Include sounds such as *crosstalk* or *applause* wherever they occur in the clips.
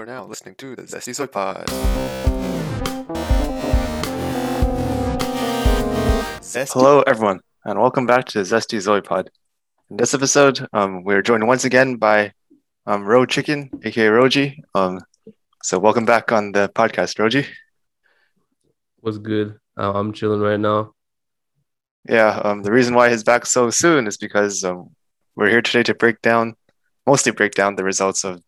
are now listening to the Zesty Zoy Pod. Zesty. Hello, everyone, and welcome back to Zesty Zoy Pod. In this episode, um, we're joined once again by um, Ro Chicken, aka Roji. Um, so welcome back on the podcast, Roji. What's good? Uh, I'm chilling right now. Yeah, um, the reason why he's back so soon is because um, we're here today to break down, mostly break down the results of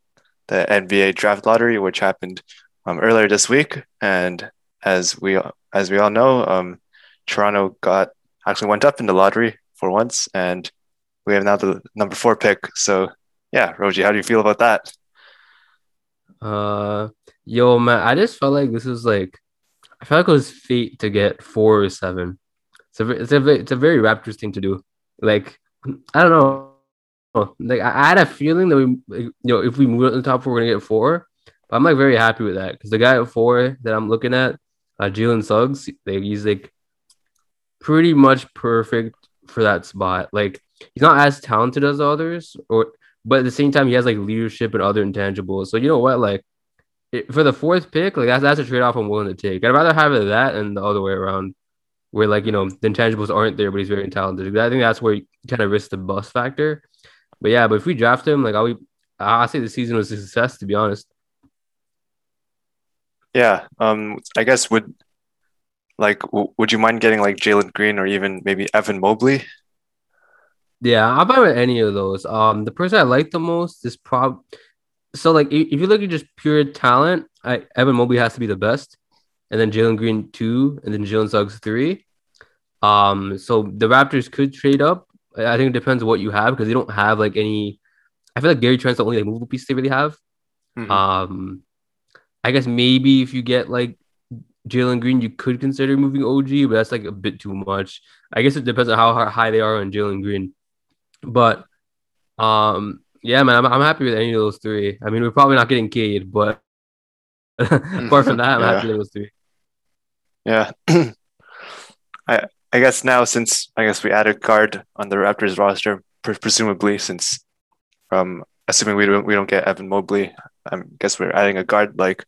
the NBA draft lottery, which happened um, earlier this week. And as we as we all know, um, Toronto got actually went up in the lottery for once, and we have now the number four pick. So yeah, Roji, how do you feel about that? Uh, yo, man, I just felt like this was like, I felt like it was fate to get four or seven. It's a, it's a, it's a very Raptors thing to do. Like, I don't know. Like, I had a feeling that we, you know, if we move to the top four, we're gonna get four. But I'm like very happy with that because the guy at four that I'm looking at, uh, Jalen Suggs, like, he's like pretty much perfect for that spot. Like, he's not as talented as others, or but at the same time, he has like leadership and other intangibles. So you know what, like it, for the fourth pick, like that's that's a trade off I'm willing to take. I'd rather have it that and the other way around, where like you know the intangibles aren't there, but he's very talented. I think that's where you kind of risk the bust factor. But yeah, but if we draft him, like I'll be, I say the season was a success to be honest. Yeah, um, I guess would like w- would you mind getting like Jalen Green or even maybe Evan Mobley? Yeah, I'll buy with any of those. Um, the person I like the most is prob. So like, if if you look at just pure talent, I Evan Mobley has to be the best, and then Jalen Green two, and then Jalen Suggs three. Um, so the Raptors could trade up. I think it depends what you have because they don't have like any. I feel like Gary Trent's the only like movable piece they really have. Mhm. Um, I guess maybe if you get like Jalen Green, you could consider moving OG, but that's like a bit too much. I guess it depends on how high they are on Jalen Green. But um, yeah, man, I'm, I'm happy with any of those three. I mean, we're probably not getting Cade, but *laughs* apart from that, I'm *laughs* happy with those three. Yeah. *clears throat* I I guess now since I guess we added guard on the Raptors roster, pre- presumably since um assuming we don't we don't get Evan Mobley, I guess we're adding a guard. Like,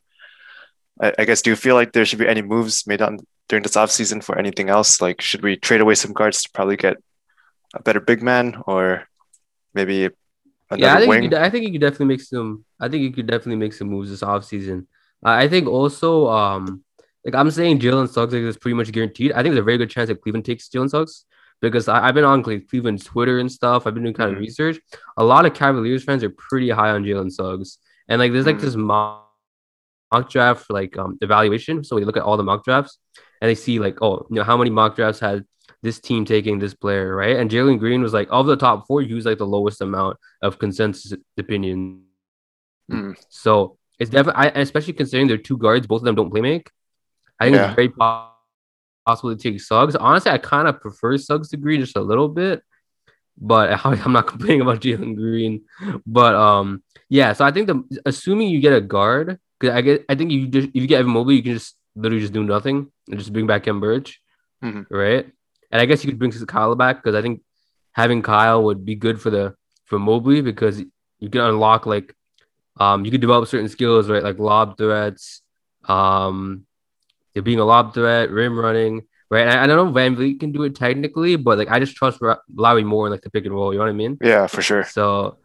I, I guess do you feel like there should be any moves made on during this offseason for anything else? Like, should we trade away some guards to probably get a better big man or maybe another yeah, I think wing? you could, I think you could definitely make some. I think you could definitely make some moves this offseason. I I think also, um, like I'm saying, Jalen Suggs like, is pretty much guaranteed. I think there's a very good chance that Cleveland takes Jalen Suggs because I, I've been on Cle- Cleveland's Twitter and stuff. I've been doing kind Mhm. of research. A lot of Cavaliers fans are pretty high on Jalen Suggs, and like there's like Mhm. this mock, mock draft like um evaluation. So we look at all the mock drafts and they see like, oh, you know, how many mock drafts had this team taking this player, right? And Jalen Green was like of the top four, he was like the lowest amount of consensus opinion. Mm. So it's definitely, especially considering they're two guards, both of them don't play make. I think Yeah. it's very po- possible to take Suggs. Honestly, I kind of prefer Suggs to Green just a little bit, but *laughs* I'm not complaining about Jalen Green. But um, yeah. So I think the assuming you get a guard, because I get, I think you just if you get Evan Mobley, you can just literally just do nothing and just bring back Birch, Mhm. right? And I guess you could bring Kyle back because I think having Kyle would be good for the for Mobley because you can unlock like um you could develop certain skills right like lob threats um being a lob threat rim running right and I, I don't know if VanVleet can do it technically but like I just trust Ra- Lowry more in like the pick and roll you know what I mean Yeah, for sure. so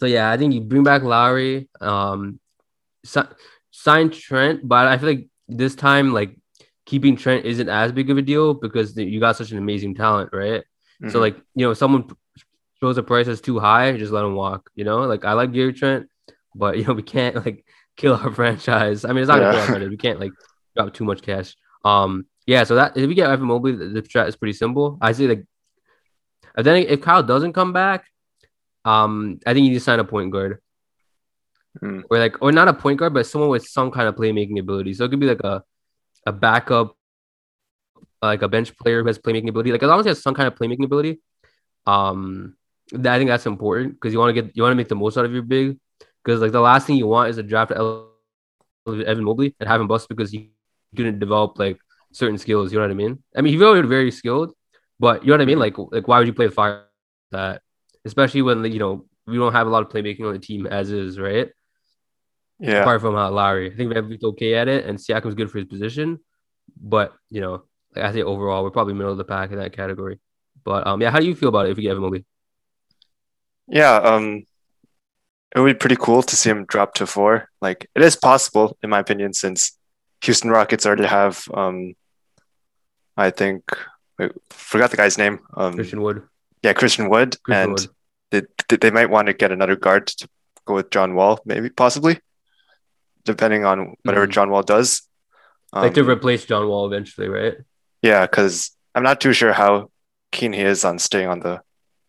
so yeah I think you bring back Lowry um si- sign Trent but I feel like this time like keeping Trent isn't as big of a deal because you got such an amazing talent right so Mhm. like you know, someone throws a price that's too high, just let them walk. You know, like I like Gary Trent, but *laughs* you know we can't like kill our *laughs* franchise. I mean, it's not gonna Yeah. our franchise. We can't like drop too much cash. Um, yeah. So that if we get Evan Mobley, the, the strat is pretty simple. I say like, and then if Kyle doesn't come back, um, I think you need to sign a point guard. Mm. Or like, or not a point guard, but someone with some kind of playmaking ability. So it could be like a, a backup like a bench player who has playmaking ability. Like as long as he has some kind of playmaking ability, um, that, I think that's important because you want to get you want to make the most out of your big. Because like the last thing you want is to draft Evan Mobley and have him bust because he didn't develop like certain skills. You know what I mean? I mean, he's already very skilled, but you know what I mean. Like like why would you play fire that? Especially when you know we don't have a lot of playmaking on the team as is, right? Yeah. apart from uh, Lowry. I think VanVleet's okay at it, and Siakam's good for his position. But you know, like I say overall, we're probably middle of the pack in that category. But um, yeah, how do you feel about it if you get Evan Mobley? Yeah, um, it would be pretty cool to see him drop to four. Like it is possible, in my opinion, since Houston Rockets already have, um, I think, wait, forgot the guy's name. Um, Christian Wood, yeah, Christian Wood, Christian and Wood. they they might want to get another guard to go with John Wall, maybe possibly, depending on whatever Mhm. John Wall does. like to Um, replace John Wall eventually, right? Yeah, because I'm not too sure how keen he is on staying on the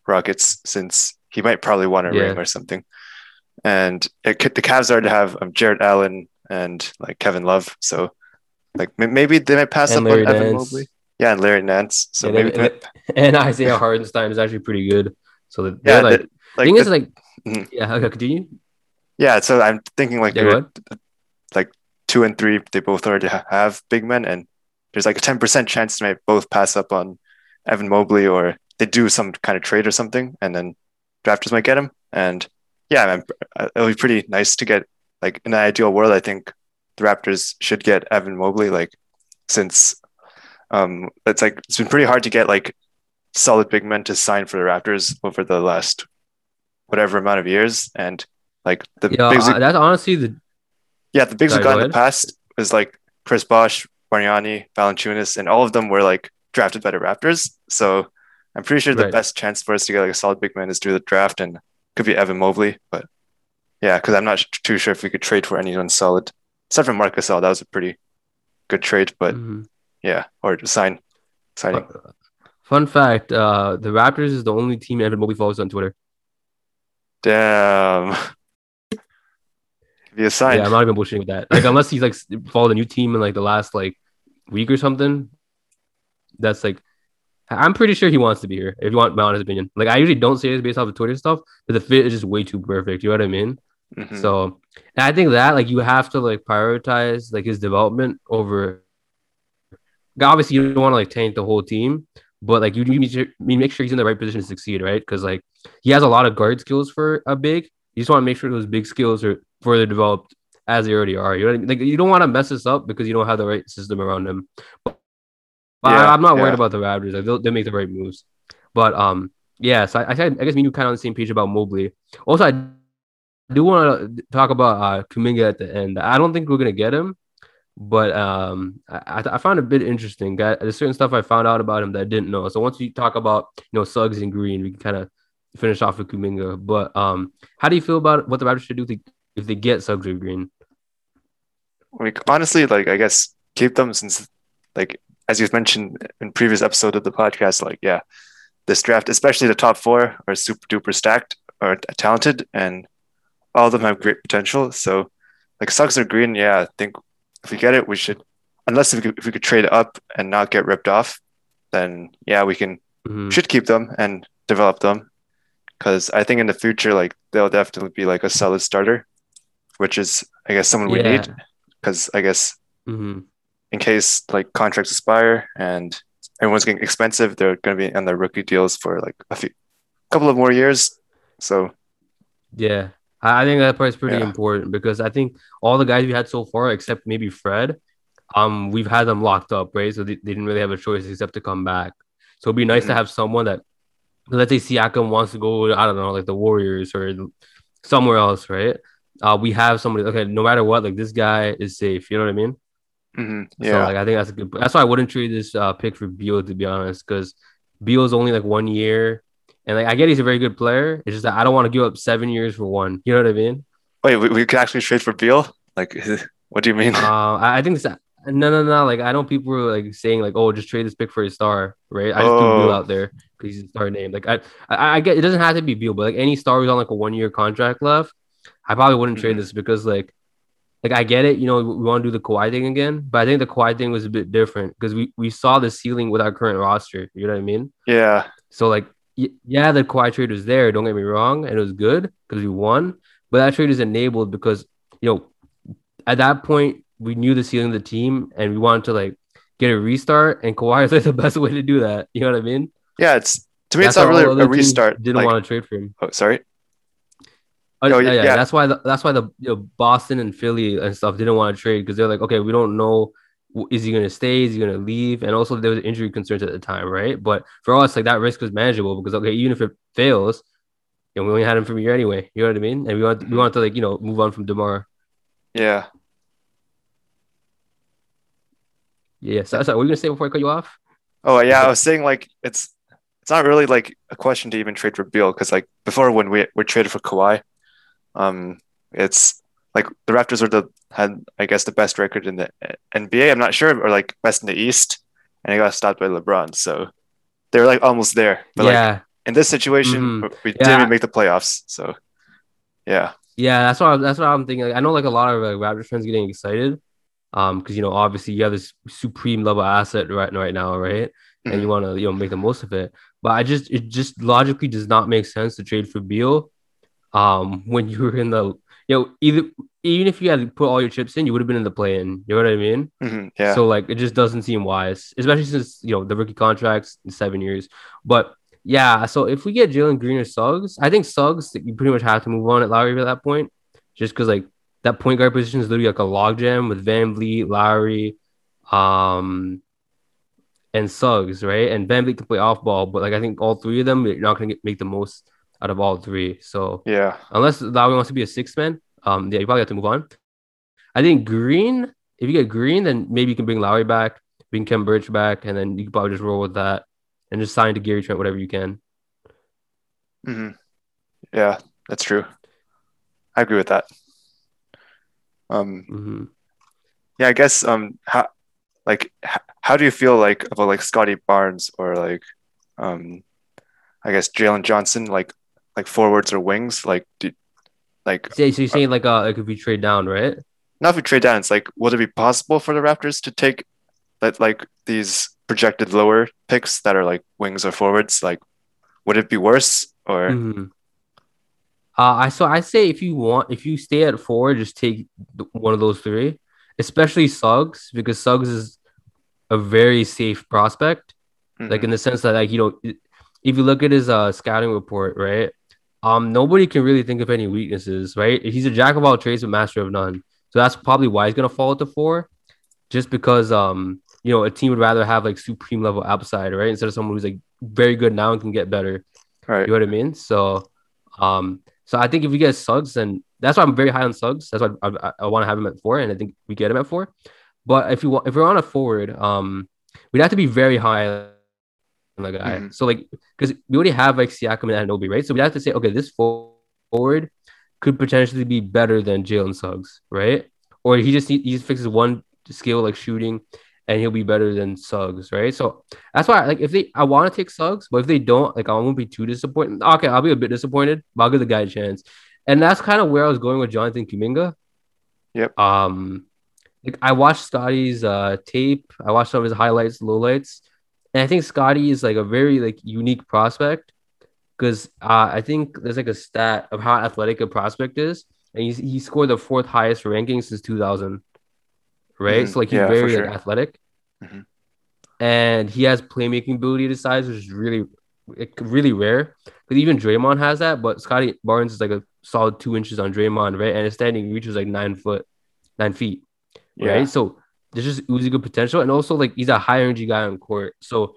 Rockets since he might probably want a Yeah. ring or something. And it the Cavs already have um, Jarrett Allen and like Kevin Love, so like maybe they might pass And up Larry on Evan Nance. Mobley. Yeah, and Larry Nance. So Yeah, maybe they, they- and Isaiah Hartenstein is actually pretty good. So yeah, like, the- like thing the- is like, Mhm. yeah, okay, continue. yeah. So I'm thinking like Yeah, go they're ahead. like two and three, they both already have big men, and there's like a ten percent chance they might both pass up on Evan Mobley, or they do some kind of trade or something, and then drafters might get him. And yeah, I'm, uh, it'll be pretty nice to get like in an ideal world. I think the Raptors should get Evan Mobley, like since um it's like it's been pretty hard to get like solid big men to sign for the Raptors over the last whatever amount of years, and like the Yeah, bigs- uh, that's honestly the yeah, the bigs Sorry, we got go in the past was like Chris Bosh, Bargnani, Valanciunas, and all of them were like drafted by the Raptors. So I'm pretty sure the Right. best chance for us to get like a solid big man is through the draft, and could be Evan Mobley. But yeah, because I'm not too sure if we could trade for anyone solid, except for Marcus. That was a pretty good trade, but Mhm. yeah, or sign signing. Fun- Fun fact: uh, the Raptors is the only team Evan Mobley follows on Twitter. Damn. Be a sign. Yeah, I'm not even bullshitting with that. Like, unless he's like followed a new team in like the last like week or something. That's like, I'm pretty sure he wants to be here. If you want my honest opinion, like I usually don't say this based off of Twitter stuff, but the fit is just way too perfect. You know what I mean? Mhm. So, and I think that like you have to like prioritize like his development over. Obviously, you don't want to like tank the whole team, but like you need to make sure he's in the right position to succeed, right? Because like he has a lot of guard skills for a big. You just want to make sure those big skills are further developed as they already are. You know what I mean? Like you don't want to mess this up because you don't have the right system around him. But Yeah, I, am not worried yeah. about the Raptors. Like, they'll, they'll make the right moves. But um, yeah. So I, I, I guess me and you kind of on the same page about Mobley. Also, I do want to talk about uh, Kuminga at the end. I don't think we're gonna get him, but um, I, I found a bit interesting. Got there's certain stuff I found out about him that I didn't know. So once we talk about you know Suggs and Green, we can kind of finish off with Kuminga. But um, how do you feel about what the Raptors should do they, if they get Suggs or Green? like honestly like i guess keep them since like as you've mentioned in previous episode of the podcast like yeah this draft especially the top four are super duper stacked or talented and all of them have great potential so like Suggs or green yeah i think if we get it we should unless if we could, if we could trade up and not get ripped off then yeah we can Mhm. should keep them and develop them because i think in the future like they'll definitely be like a solid starter which is i guess someone we Yeah. need because I guess Mhm. in case like contracts expire and everyone's getting expensive, they're going to be on their rookie deals for like a few, couple of more years. So Yeah, I think that part's pretty Yeah. important because I think all the guys we had so far, except maybe Fred, um, we've had them locked up, right? So they, they didn't really have a choice except to come back. So it'd be nice to Mhm. have someone that, let's say Siakam wants to go, I don't know, like the Warriors or somewhere else, right? Uh, we have somebody. Okay, no matter what, like this guy is safe. You know what I mean? mhm, So yeah, like I think that's a good. That's why I wouldn't trade this uh, pick for Beal to be honest, because Beal's only like one year, and like I get he's a very good player. It's just that I don't want to give up seven years for one. You know what I mean? wait, we, we could actually trade for Beal. Like, *laughs* what do you mean? Uh, I, think this, no, no, no. Like I know people were like saying like, oh, just trade this pick for a star, right? I just threw Beal Oh. out there because he's a star name. Like I, I, I get it doesn't have to be Beal, but like any star who's on like a one year contract left, I probably wouldn't trade Mhm. this because like. Like I get it, you know, we want to do the Kawhi thing again, but I think the Kawhi thing was a bit different because we, we saw the ceiling with our current roster. You know what I mean? yeah, So like, yeah, the Kawhi trade was there. Don't get me wrong, and it was good because we won. But that trade is enabled because you know at that point we knew the ceiling of the team, and we wanted to like get a restart. And Kawhi is like *laughs* the best way to do that. You know what I mean? yeah. It's to me, That's it's not really a restart. Didn't like- want to trade for him. oh, sorry. Uh, Oh, yeah, yeah, yeah, that's why the, that's why the you know, Boston and Philly and stuff didn't want to trade because they're like, okay, we don't know is he gonna stay, is he gonna leave, and also there was injury concerns at the time, right? But for us, like that risk was manageable because okay, even if it fails, you know, we only had him for a year anyway. You know what I mean? And we want we want to like you know move on from Demar. Yeah. Yeah. So, so what were you gonna say before I cut you off? Oh yeah, I was saying like it's it's not really like a question to even trade for Beal because like before when we we traded for Kawhi, um, it's like the Raptors were the had I guess the best record in the NBA. I'm not sure or like best in the East, and they got stopped by LeBron. So they're like almost there. But like yeah. in this situation, Mhm. we Yeah. didn't even make the playoffs. So yeah, Yeah, that's what I, that's what I'm thinking. Like, I know like a lot of like, Raptors fans getting excited, um, because you know obviously you have this supreme level asset right right now, right? And Mhm. you want to you know make the most of it. But I just it just logically does not make sense to trade for Beal, um, when you were in the you know either even if you had put all your chips in, you would have been in the play in. You know what I mean? Mhm. yeah, So like it just doesn't seem wise, especially since you know the rookie contracts in seven years. But yeah, so if we get Jalen Green or Suggs, I think Suggs you pretty much have to move on at Lowry at that point, just because like that point guard position is literally like a logjam with VanVleet, Lowry, um, and Suggs, right? And VanVleet can play off ball, but like I think all three of them you're not gonna get, make the most out of all three. So yeah, unless Lowry wants to be a six man, um, yeah, you probably have to move on. I think Green, if you get Green, then maybe you can bring Lowry back, bring Khem Birch back, and then you can probably just roll with that and just sign to Gary Trent whatever you can. Mm-hmm. yeah. That's true. I agree with that. Um, hmm yeah, I guess um, how like how do you feel like about like Scottie Barnes or like um, I guess Jalen Johnson like like forwards or wings like do, like So, so you're saying like uh like if we trade down, right? not if we trade down it's like would it be possible for the Raptors to take that like these projected lower picks that are like wings or forwards like would it be worse or Mhm. Uh, I so I say if you want if you stay at four, just take one of those three, especially Suggs because Suggs is a very safe prospect. like Mhm. in the sense that like you know if you look at his uh scouting report right um nobody can really think of any weaknesses right he's a jack of all trades but master of none so that's probably why he's gonna fall at the four just because um you know a team would rather have like supreme level upside right instead of someone who's like very good now and can get better right you know what I mean? So, um, so I think if we get Suggs, then that's why I'm very high on Suggs. That's why I, I, I want to have him at four, and I think we get him at four. But if you want, if we're on a forward, um, we'd have to be very high the guy. Mhm. So like, because we already have like Siakam and Anunoby, right? So we'd have to say, okay, this forward could potentially be better than Jalen Suggs, right? Or he just he just fixes one skill like shooting, and he'll be better than Suggs, right? So that's why, like, if they, I want to take Suggs, but if they don't, like, I won't be too disappointed. Okay, I'll be a bit disappointed, but I'll give the guy a chance. And that's kind of where I was going with Jonathan Kuminga. Yep. Um, like I watched Scottie's uh tape. I watched some of his highlights, lowlights, and I think Scottie is like a very like unique prospect because uh, I think there's like a stat of how athletic a prospect is, and he's he scored the fourth highest ranking since 2000. Right, Mhm. so like he's Yeah, very sure. like athletic Mhm. and he has playmaking ability to size, which is really, really rare. Because even Draymond has that, but Scottie Barnes is like a solid two inches on Draymond, right? And his standing reach was like nine foot, nine feet, yeah right? So there's just oozing good potential, and also like he's a high energy guy on court, so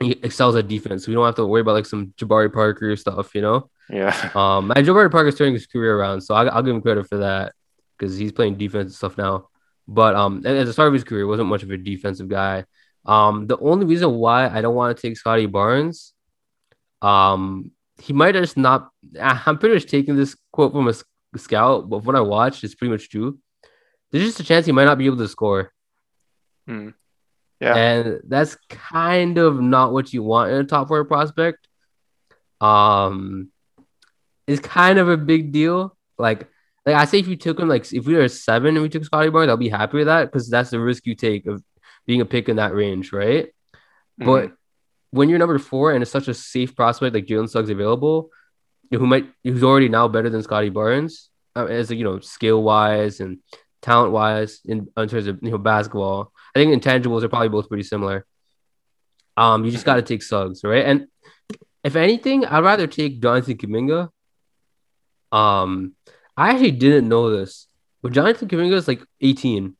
he excels at defense. So we don't have to worry about like some Jabari Parker stuff, you know. yeah *laughs* Um, and Jabari Parker's turning his career around, so I, I'll give him credit for that because he's playing defense and stuff now. But um, at the start of his career, wasn't much of a defensive guy. Um, the only reason why I don't want to take Scottie Barnes, um, he might just not. *laughs* I'm pretty much taking this quote from a scout, but when I watched, it's pretty much true. There's just a chance he might not be able to score, Mm. yeah and that's kind of not what you want in a top four prospect. Um, it's kind of a big deal. Like, like I say, if you took him, like if we were seven and we took Scottie Barnes, I'll be happy with that because that's the risk you take of being a pick in that range, right? Mhm. But when you're number four and it's such a safe prospect like Jalen Suggs available, who might who's already now better than Scottie Barnes uh, as you know skill wise and talent wise in, in terms of you know basketball. I think intangibles are probably both pretty similar. Um, you just got to take Suggs, right? And if anything, I'd rather take Jonathan Kuminga. Um, I actually didn't know this, but Jonathan Kuminga is like 18.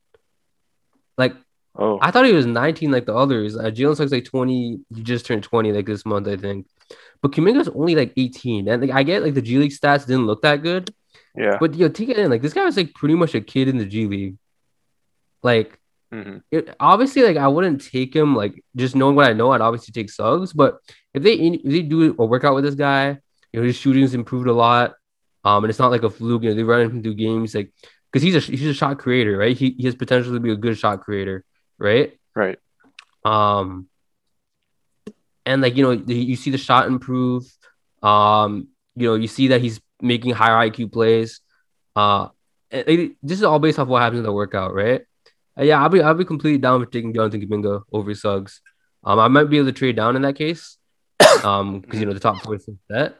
Like Oh, I thought he was 19 like the others. Uh, Jalen Suggs like 20. He just turned 20 like this month, I think. But Kuminga's only like 18. And like I get like the G League stats didn't look that good. Yeah. But yo, take it in. Like this guy was like pretty much a kid in the G League. Like Mhm. it, obviously, like I wouldn't take him. Like just knowing what I know, I'd obviously take Suggs. But if they if they do a workout with this guy, you know his shooting's improved a lot. Um, and it's not like a fluke. You know they run him through games like because he's a he's a shot creator, right? He, he has potential to be a good shot creator, right? Right. Um, and like you know, you see the shot improve. Um, you know, you see that he's making higher IQ plays. Uh, like, this is all based off what happens in the workout, right? Uh, yeah, I'll be I'll be completely down with taking Jonathan Kuminga over Suggs. Um, I might be able to trade down in that case. *coughs* Um, because you know the top four is set.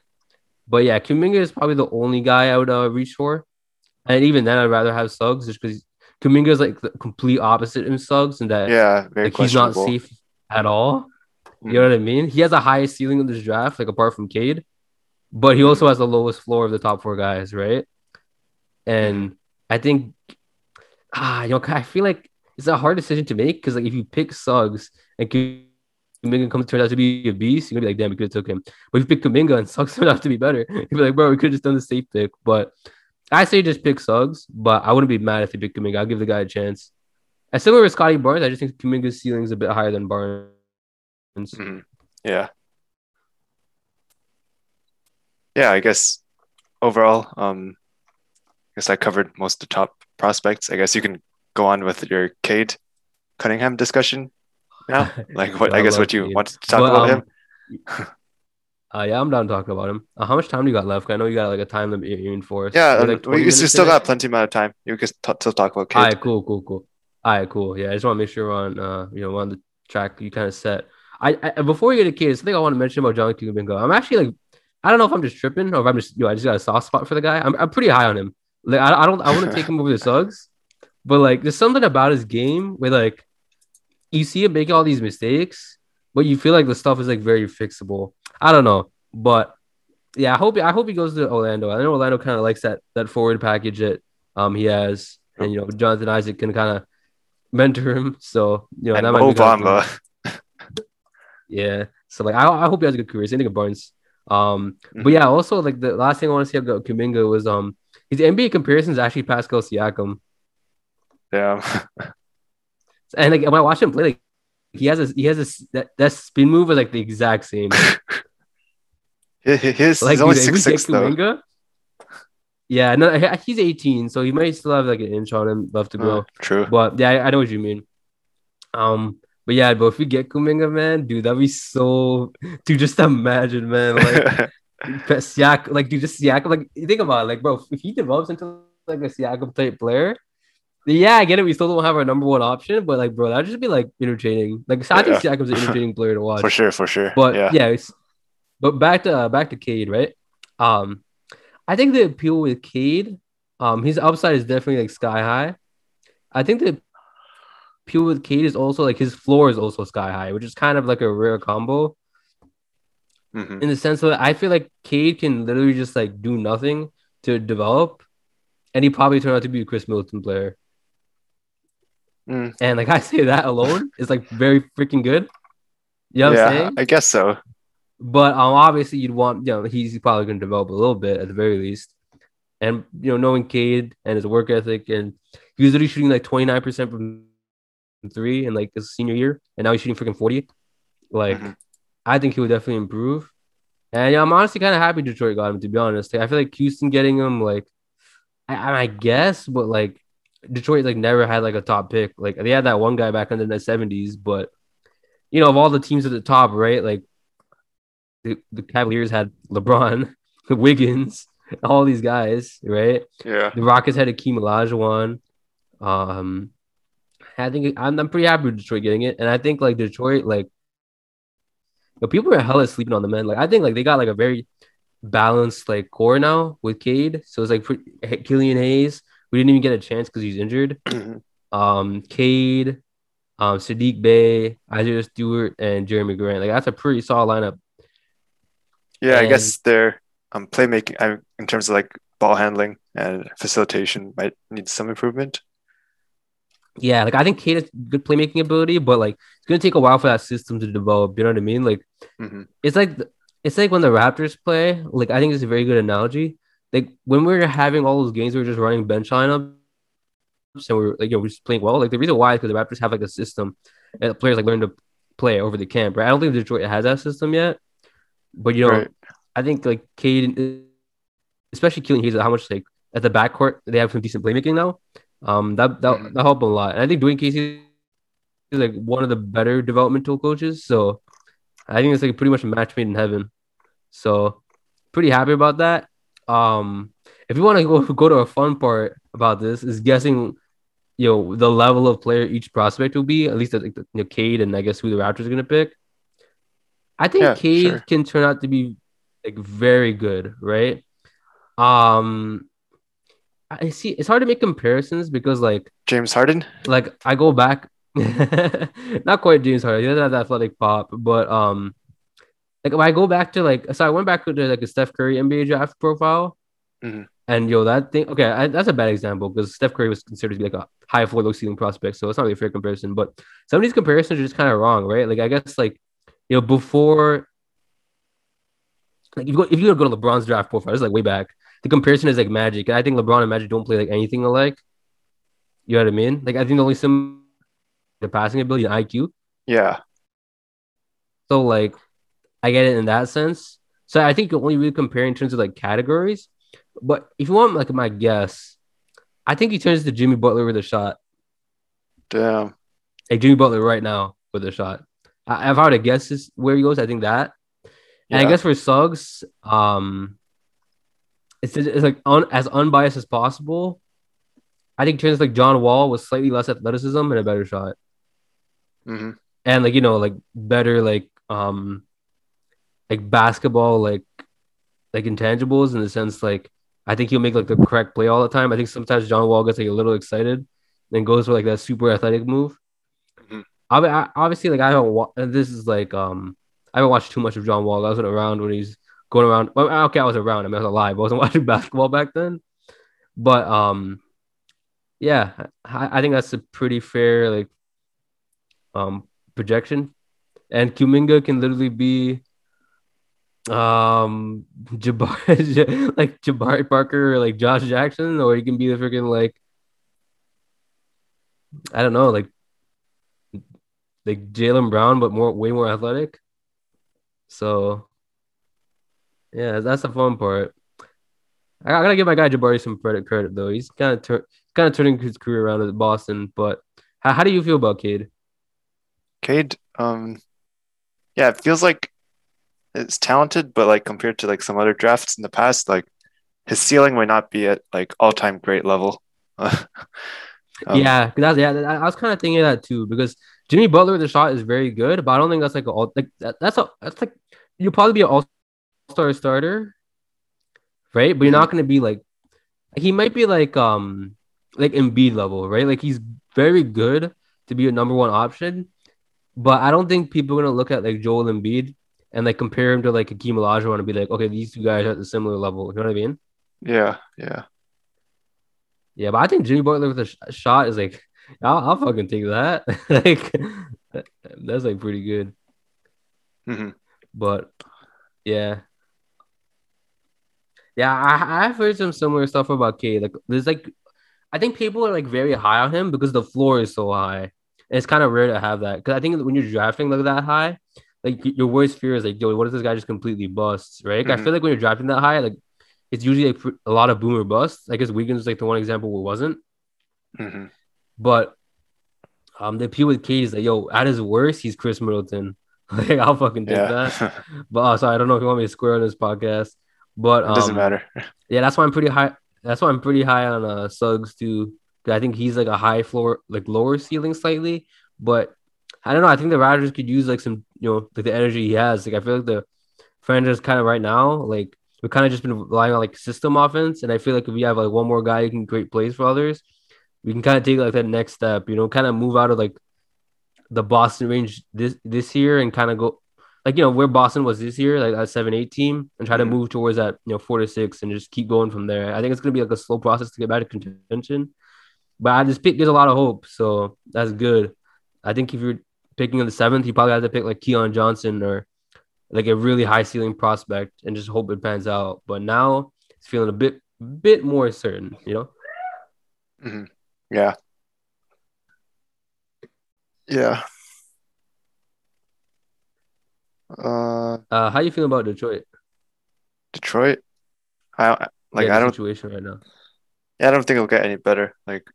But yeah, Kuminga is probably the only guy I would uh, reach for, and even then, I'd rather have Suggs just because Kuminga is like the complete opposite in Suggs, and that Yeah, very like he's not safe at all. You know what I mean? He has the highest ceiling in this draft, like apart from Cade, but he also has the lowest floor of the top four guys, right? And I think, ah, you know, I feel like it's a hard decision to make because like if you pick Suggs and Kuminga comes turn out to be a beast, you're gonna be like, damn, we could have took him. But if you pick Kuminga and Suggs *laughs* turned out to be better, you'd be like, bro, we could have just done the safe pick. But I say just pick Suggs, but I wouldn't be mad if they pick Kuminga. I'll give the guy a chance. And similar with Scottie Barnes, I just think Kuminga's ceiling is a bit higher than Barnes. Mhm. Yeah. Yeah, I guess overall, um, I guess I covered most of the top prospects. I guess you can go on with your Cade Cunningham discussion now. *laughs* Like what Yo, I guess what you Cade. wanted to talk about um, him. *laughs* Uh, yeah, I'm down talking about him. Uh, how much time do you got left? I know you got like a time limit you're in for. Yeah, We're, like, 20 we, we still got plenty amount of time. You can t- still talk about Cade. All right, cool, cool, cool. All right, cool. Yeah, I just want to make sure we're on, uh, you know, we're on the track you kind of set. I, I before we get to Cade, something I want to mention about John Kuminga. I'm actually like, I don't know if I'm just tripping or if I'm just, yo, I just got a soft spot for the guy. I'm, I'm pretty high on him. Like, I, I don't, I want to take him over the *laughs* Suggs, but like, there's something about his game where like, you see him making all these mistakes, but you feel like the stuff is like very fixable. I don't know, but yeah, I hope I hope he goes to Orlando. I know Orlando kind of likes that that forward package that um he has, and you know Jonathan Isaac can kind of mentor him. So you know and that might Mo be. Bamba. Yeah. So like I, I hope he has a good career. Same thing with Barnes. Um, Mm-hmm. but yeah, also like the last thing I want to say about Kuminga was um his NBA comparisons actually Pascal Siakam. Yeah. *laughs* And like when I watch him play, like he has a he has a that, that spin move is like the exact same. *laughs* His, his Like he's only six six though. Kuminga, yeah, no, he's 18, so he might still have like an inch on him left to go. Uh, true. But yeah, I, I know what you mean. Um, but yeah, but if we get Kuminga, man, dude, that'd be so. Dude, just imagine, man, *laughs* like Siak, like dude, just Siakam. Like you think about it, like bro, if he develops into like a Siakam type player, yeah, I get it. We still don't have our number one option, but like, bro, that'd just be like entertaining. Like, I think Siakam's an *laughs* entertaining player to watch. for sure, for sure. But yeah. yeah, but back to uh, back to Cade, right? Um, I think the appeal with Cade, um, his upside is definitely like sky high. I think the appeal with Cade is also like his floor is also sky high, which is kind of like a rare combo Mhm. in the sense that I feel like Cade can literally just like do nothing to develop, and he probably turned out to be a Khris Middleton player. Mm. And like *laughs* I say that alone is like very freaking good. You know yeah? I guess so. But um, obviously you'd want, you know, he's probably going to develop a little bit at the very least. And you know, knowing Cade and his work ethic, and he was literally shooting like 29% from three in like his senior year, and now he's shooting freaking 40. Like, Mhm. I think he would definitely improve. And yeah, I'm honestly kind of happy Detroit got him, to be honest. Like, I feel like Houston getting him, like, I, I guess, but like Detroit like never had like a top pick. Like they had that one guy back in the 70s, but you know, of all the teams at the top, right? Like the, the Cavaliers had LeBron, *laughs* Wiggins, all these guys, right? Yeah. The Rockets had Hakeem Olajuwon. Um, I think I'm, I'm pretty happy with Detroit getting it, and I think like Detroit, like, know, people are hella sleeping on the man. Like, I think like they got like a very balanced like core now with Cade. So it's like pretty, Killian Hayes. We didn't even get a chance because he's injured. Mhm. Um, Cade, um, Saddiq Bey, Isaiah Stewart, and Jerami Grant. Like that's a pretty solid lineup. Yeah, I guess they're um playmaking I, in terms of like ball handling and facilitation might need some improvement. Yeah, like I think Cade has good playmaking ability, but like it's gonna take a while for that system to develop. You know what I mean? Like hmm it's like it's like when the Raptors play. Like I think it's a very good analogy. Like when we were having all those games, we were just running bench lineups and we were like you know we're just playing well. Like the reason why is because the Raptors have like a system and the players like learn to play over the camp. Right? I don't think Detroit has that system yet, but you know Right. I think like Cade, especially Killian Hayes, how much like at the backcourt they have some decent playmaking now. Um, that that Mhm. that helped a lot. And I think Dwane Casey is like one of the better developmental coaches. So I think it's like pretty much a match made in heaven. So pretty happy about that. Um, if you want to go *laughs* go to a fun part about this is guessing, you know, the level of player each prospect will be. At least like the, you know, Cade and I guess who the Raptors are gonna pick. I think Yeah, Cade sure. can turn out to be like very good, right? Um, I see. It's hard to make comparisons because like James Harden. like I go back, *laughs* not quite James Harden. He doesn't have the athletic pop, but um, like if I go back to like, so I went back to like a Steph Curry NBA draft profile, Mhm. and yo, that thing. Okay, I, that's a bad example because Steph Curry was considered to be like a high floor, low ceiling prospect, so it's not really a fair comparison. But some of these comparisons are just kind of wrong, right? Like I guess like you know before. Like if you go, if you go to LeBron's draft profile, it's like way back. The comparison is like Magic, I think LeBron and Magic don't play like anything alike. You know what I mean? Like I think the only sim the passing ability and IQ. Yeah. So like I get it in that sense. So I think you only really compare in terms of like categories. But if you want like my guess, I think he turns to Jimmy Butler with a shot. Damn. Hey, Jimmy Butler right now with a shot. I, if I were to guess this where he goes, I think that. And I guess for Suggs, um, it's, it's like un, as unbiased as possible. I think turns like John Wall with slightly less athleticism and a better shot. hmm and like you know like better like um like basketball like like intangibles in the sense like I think he'll make like the correct play all the time. I think sometimes John Wall gets like a little excited, and goes for like that super athletic move. Mhm. I, I obviously like I haven't wa- this is like um I haven't watched too much of John Wall. I wasn't around when he's going around. Well, okay, I was around. I mean, I was alive. I wasn't *laughs* watching basketball back then, but um yeah, I, I think that's a pretty fair like um projection. And Kuminga can literally be um *laughs* Jabari like Jabari Parker or like Josh Jackson, or he can be the freaking like I don't know, like like Jaylen Brown, but more way more athletic. So yeah, that's the fun part. I, gotta give my guy Jabari some credit credit though. He's kind of tur- kind of turning his career around at Boston. But how, how do you feel about Cade? Cade, um, yeah, it feels like it's talented, but like compared to like some other drafts in the past, like his ceiling might not be at like all time great level. *laughs* Um, yeah, that's yeah. I was kind of thinking that too because Jimmy Butler with the shot is very good, but I don't think that's like all like that, that's a that's like you'll probably be an all star starter, right? But you're not gonna be like he might be like um like Embiid level, right? Like he's very good to be a number one option, but I don't think people are gonna look at like Joel Embiid and like compare him to like Hakeem Olajuwon and be like, okay, these two guys are at the similar level. You know what I mean? yeah, yeah. Yeah, but I think Jimmy Butler with a sh- shot is like, I'll, I'll fucking take that. *laughs* like, *laughs* that's like pretty good. hmm But yeah, yeah, I I've heard some similar stuff about Cade. Like, there's like, I think people are like very high on him because the floor is so high. And it's kind of rare to have that because I think when you're drafting like that high, like your worst fear is like, yo, what if this guy just completely busts, right? I Mhm. feel like when you're drafting that high, like it's usually like a lot of boomer busts. I guess Wiggins is like the one example where it wasn't. hmm But um, the appeal with Cade is like, yo, at his worst, he's Khris Middleton. *laughs* like I'll fucking take Yeah. that. *laughs* But uh, sorry, I don't know if you want me to square on this podcast. But it doesn't um, matter. *laughs* Yeah, that's why I'm pretty high. That's why I'm pretty high on uh Suggs too. I think he's like a high floor, like lower ceiling slightly. But I don't know. I think the Raptors could use like some, you know, like the energy he has. Like I feel like the franchise kind of right now, like we've kind of just been relying on like system offense. And I feel like if we have like one more guy who can create plays for others, we can kind of take like that next step. You know, kind of move out of like the Boston range this this year and kind of go like you know where Boston was this year, like that seven eight team, and try to move towards that you know four to six and just keep going from there. I think it's gonna be like a slow process to get back to contention, but I just pick gives a lot of hope, so that's good. I think if you're picking in the seventh, you probably have to pick like Keon Johnson or like a really high ceiling prospect and just hope it pans out. But now it's feeling a bit bit more certain, you know. Mhm. Yeah. Yeah. Uh, Uh, how you feeling about Detroit? Detroit. I like. Yeah, I don't. situation right now. Yeah, I don't think it'll get any better. Like,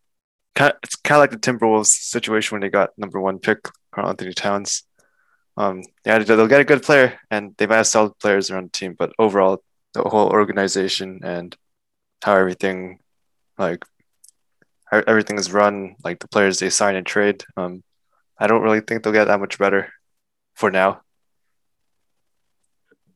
kind it's kind of like the Timberwolves situation when they got number one pick, Karl Anthony Towns. Um, yeah, they- they'll get a good player, and they've had solid players around the team. But overall, the whole organization and how everything, like, how everything is run, like the players they sign and trade. Um, I don't really think they'll get that much better for now.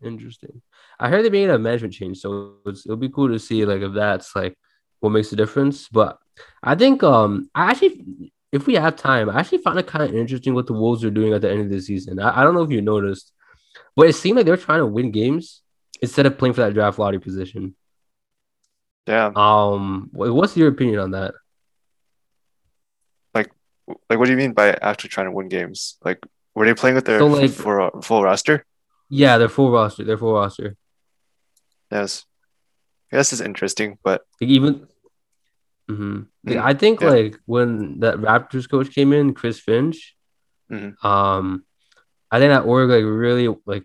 Interesting. I heard they made a management change, so it's, it'll be cool to see like if that's like what makes a difference. But I think um I actually if we have time, I actually found it kind of interesting what the Wolves are doing at the end of the season. I, I don't know if you noticed, but it seemed like they were trying to win games instead of playing for that draft lottery position. Yeah, Um, what's your opinion on that? Like, like, what do you mean by actually trying to win games? Like, were they playing with their So, like- full, full roster? Yeah, they're full roster, They're full roster. Yes. This is interesting, but Like even, Mhm. Like, Mhm. I think Yeah. like when that Raptors coach came in, Chris Finch, Mhm. um, I think that org like really like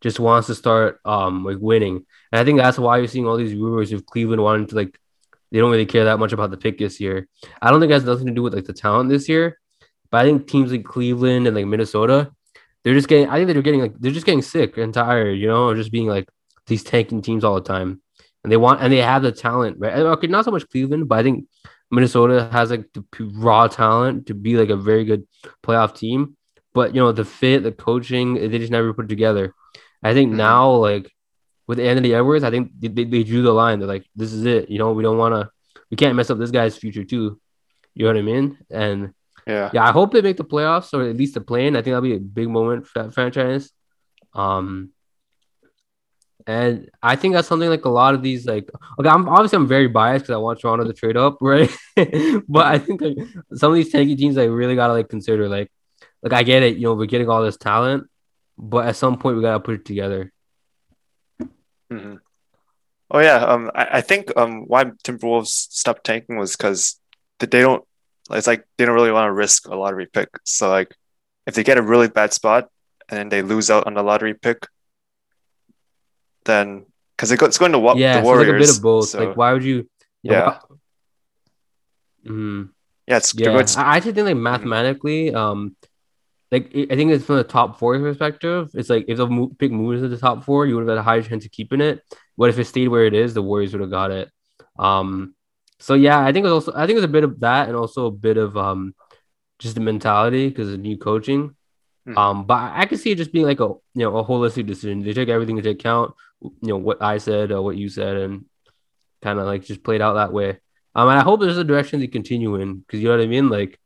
just wants to start um like winning, and I think that's why you're seeing all these rumors of Cleveland wanting to like they don't really care that much about the pick this year. I don't think it has nothing to do with like the talent this year, but I think teams like Cleveland and like Minnesota, they're just getting. I think they're getting like they're just getting sick and tired, you know, of just being like these tanking teams all the time, and they want and they have the talent, right? And, Okay, not so much Cleveland, but I think Minnesota has like the raw talent to be like a very good playoff team. But you know, the fit, the coaching, they just never put it together. I think Mhm. now, like with Anthony Edwards, I think they, they, they drew the line. They're like, this is it. You know, we don't want to, we can't mess up this guy's future too. You know what I mean? And yeah. yeah, I hope they make the playoffs or at least the play-in. I think that'll be a big moment for that franchise. Um, and I think that's something like a lot of these like okay, I'm obviously I'm very biased because I want Toronto to trade up, *laughs* right? *laughs* but I think like some of these tanky teams I really gotta like consider like like I get it, you know, we're getting all this talent, but at some point we gotta put it together. hmm Oh yeah. Um, I, I think um why Timberwolves stopped tanking was because they don't. It's like they don't really want to risk a lottery pick. So like, if they get a really bad spot and then they lose out on the lottery pick, then because it it's going to wa- yeah, the so like Warriors. a bit of both. so- like why would you, you Yeah. Mhm. yeah, it's Yeah, it's, I actually think like mathematically, um, like I I think it's from the top four perspective. It's like if the mo- pick moves to the top four, you would have had a higher chance of keeping it. What if it stayed where it is? The Warriors would have got it. Um, so yeah, I think it was also I think it's a bit of that and also a bit of um, just the mentality because of new coaching. Mhm. Um, but I I could see it just being like a you know a holistic decision. They took everything into account. You know what I said, or what you said, and kind of like just played out that way. Um, and I hope there's a direction they continue in because you know what I mean. Like,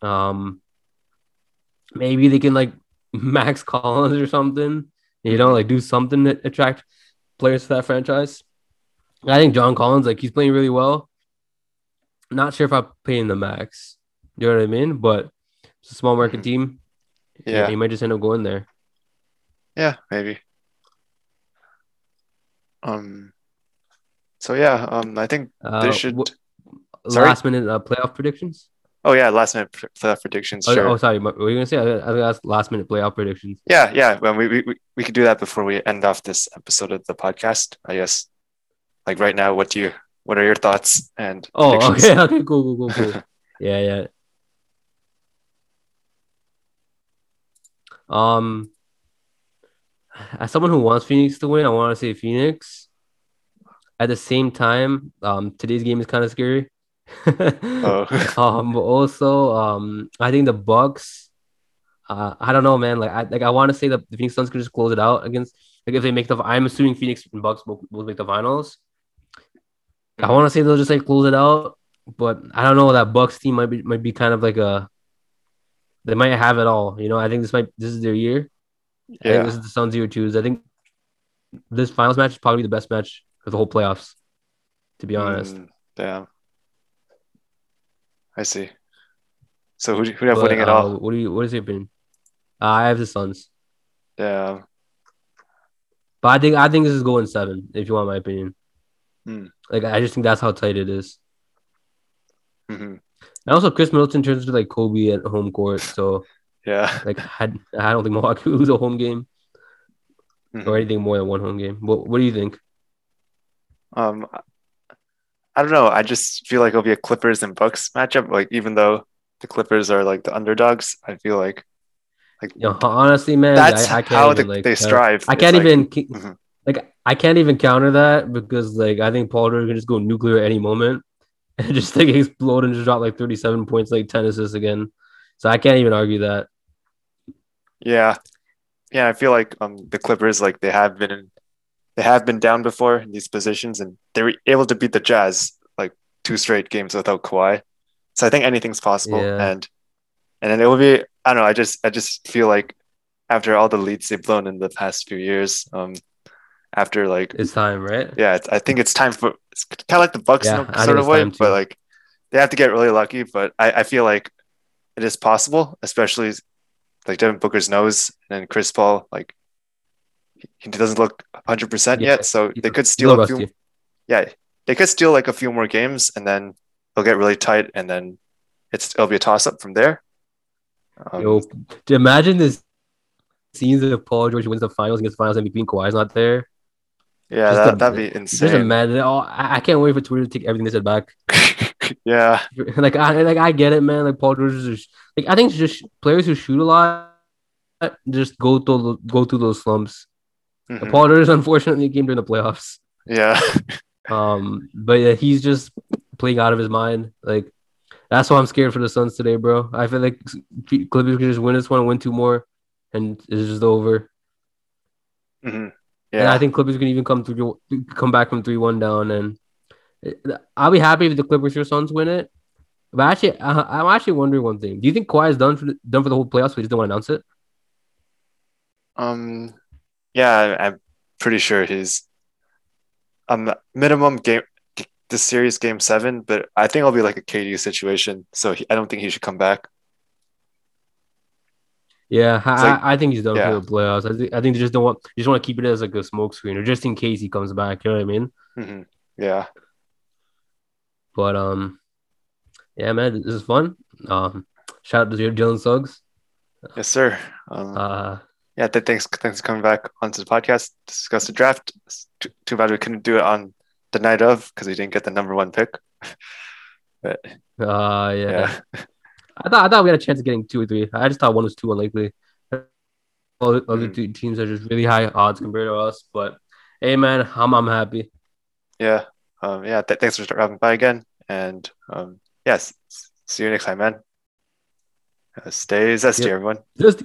um, maybe they can like *laughs* Max Collins or something. You know, like do something that attract players to that franchise. I think John Collins, like he's playing really well. Not sure if I'm paying the max. You know what I mean? But it's a small market team. *laughs* yeah, he might just end up going there. yeah, maybe. Um. So yeah, um, I think Uh, they should. wh- last minute uh, playoff predictions. Oh yeah, last minute playoff predictions. Oh, Sure. oh, sorry. What were you gonna say? I, I last minute playoff predictions. Yeah, yeah. Well, we, we we- we could do that before we end off this episode of the podcast. I guess. Like right now, what do you? What are your thoughts and Oh, predictions? okay, *laughs* okay, cool, cool, cool, cool. *laughs* yeah, yeah. Um, as someone who wants Phoenix to win, I want to say Phoenix. At the same time, um, today's game is kind of scary. *laughs* Oh. um, but also, um, I think the Bucks. Uh, I don't know, man. Like, I like I want to say that the Phoenix Suns could just close it out against. Like, if they make the, I'm assuming Phoenix and Bucks both, both make the finals. I want to say they'll just like close it out, but I don't know. That Bucks team might be might be kind of like a they might have it all. You know, I think this might this is their year. I think Yeah. this is the Suns' year too. I think this finals match is probably the best match of the whole playoffs. To be honest, Mm, damn. I see. So who do who do you have But, winning it uh, all? What do you? What is your opinion? Uh, I have the Suns, Yeah. but I think I think this is going seven. If you want my opinion, Hmm. like I just think that's how tight it is. hmm And also, Khris Middleton turns into like Kobe at home court, so *laughs* Yeah. like I, I don't think Milwaukee will lose a home game Mhm. or anything more than one home game. What What do you think? Um, I don't know. I just feel like it'll be a Clippers and Bucks matchup. Like even though the Clippers are like the underdogs, I feel like like You know, honestly, man, that's I, I can't how even, the, like, they strive. I can't even Mhm. like I can't even counter that because like I think Paul George can just go nuclear at any moment *laughs* and just like explode and just drop like 37 points, like 10 assists again. So I can't even argue that. Yeah, yeah. I feel like um the Clippers like they have been in, they have been down before in these positions, and they were able to beat the Jazz like two straight games without Kawhi. So I think anything's possible, Yeah. and and then it will be. I don't know. I just I just feel like after all the leads they've blown in the past few years, um, after like It's time, right? yeah, it's, I think it's time for it's kind of like the Bucks Yeah, in I a sort of way, but like they have to get really lucky. But I, I feel like it is possible, especially like Devin Booker's nose and then Chris Paul, like he- doesn't look 100 percent yet, so they could steal a few. rusty. Yeah, they could steal like a few more games, and then they'll get really tight, and then it's it'll be a toss up from there. Um, Yo, imagine this scenes if Paul George wins the finals against the finals MVP and Kawhi's not there. Yeah, that, that'd be insane. Just imagine. Oh, I, I can't wait for Twitter to take everything they said back. *laughs* yeah, *laughs* like I like I get it, man. Like Paul George is just, like I think it's just players who shoot a lot just go through go through those slumps. mhm, Paul George unfortunately came during the playoffs. yeah, *laughs* Um, but yeah, he's just playing out of his mind. Like that's why I'm scared for the Suns today, bro. I feel like Clippers can just win this one, win two more, and it's just over. Mhm, And. I think Clippers can even come through, come back from three one down, and I'll be happy if the Clippers or Suns win it. But actually, I, I'm actually wondering one thing: Do you think Kawhi is done for the, done for the whole playoffs? He just don't want to announce it? Um, yeah, I- I'm pretty sure he's um minimum game the series game seven, but I think it'll be like a KD situation. So he, I don't think he should come back. Yeah, I, like- I, think he's done yeah. for the playoffs. I think I think they just don't want just want to keep it as like a smoke screen or just in case he comes back. You know what I mean? hmm Yeah, But um, yeah, man, this is fun. Um, shout out to Jalen Suggs. yes, sir. Um, Uh, yeah, th- thanks, thanks for coming back onto the podcast to discuss the draft. Too, too bad we couldn't do it on the night of because we didn't get the number one pick. *laughs* but uh, yeah. yeah, I thought I thought we had a chance of getting two or three. I just thought one was too unlikely. All the other Mm. two teams are just really high odds compared to us. But hey, man, I'm I'm happy. yeah, um, yeah. Th- thanks for dropping by again, and um, yes, see you next time, man. Uh, stay zesty, Yep. everyone. Just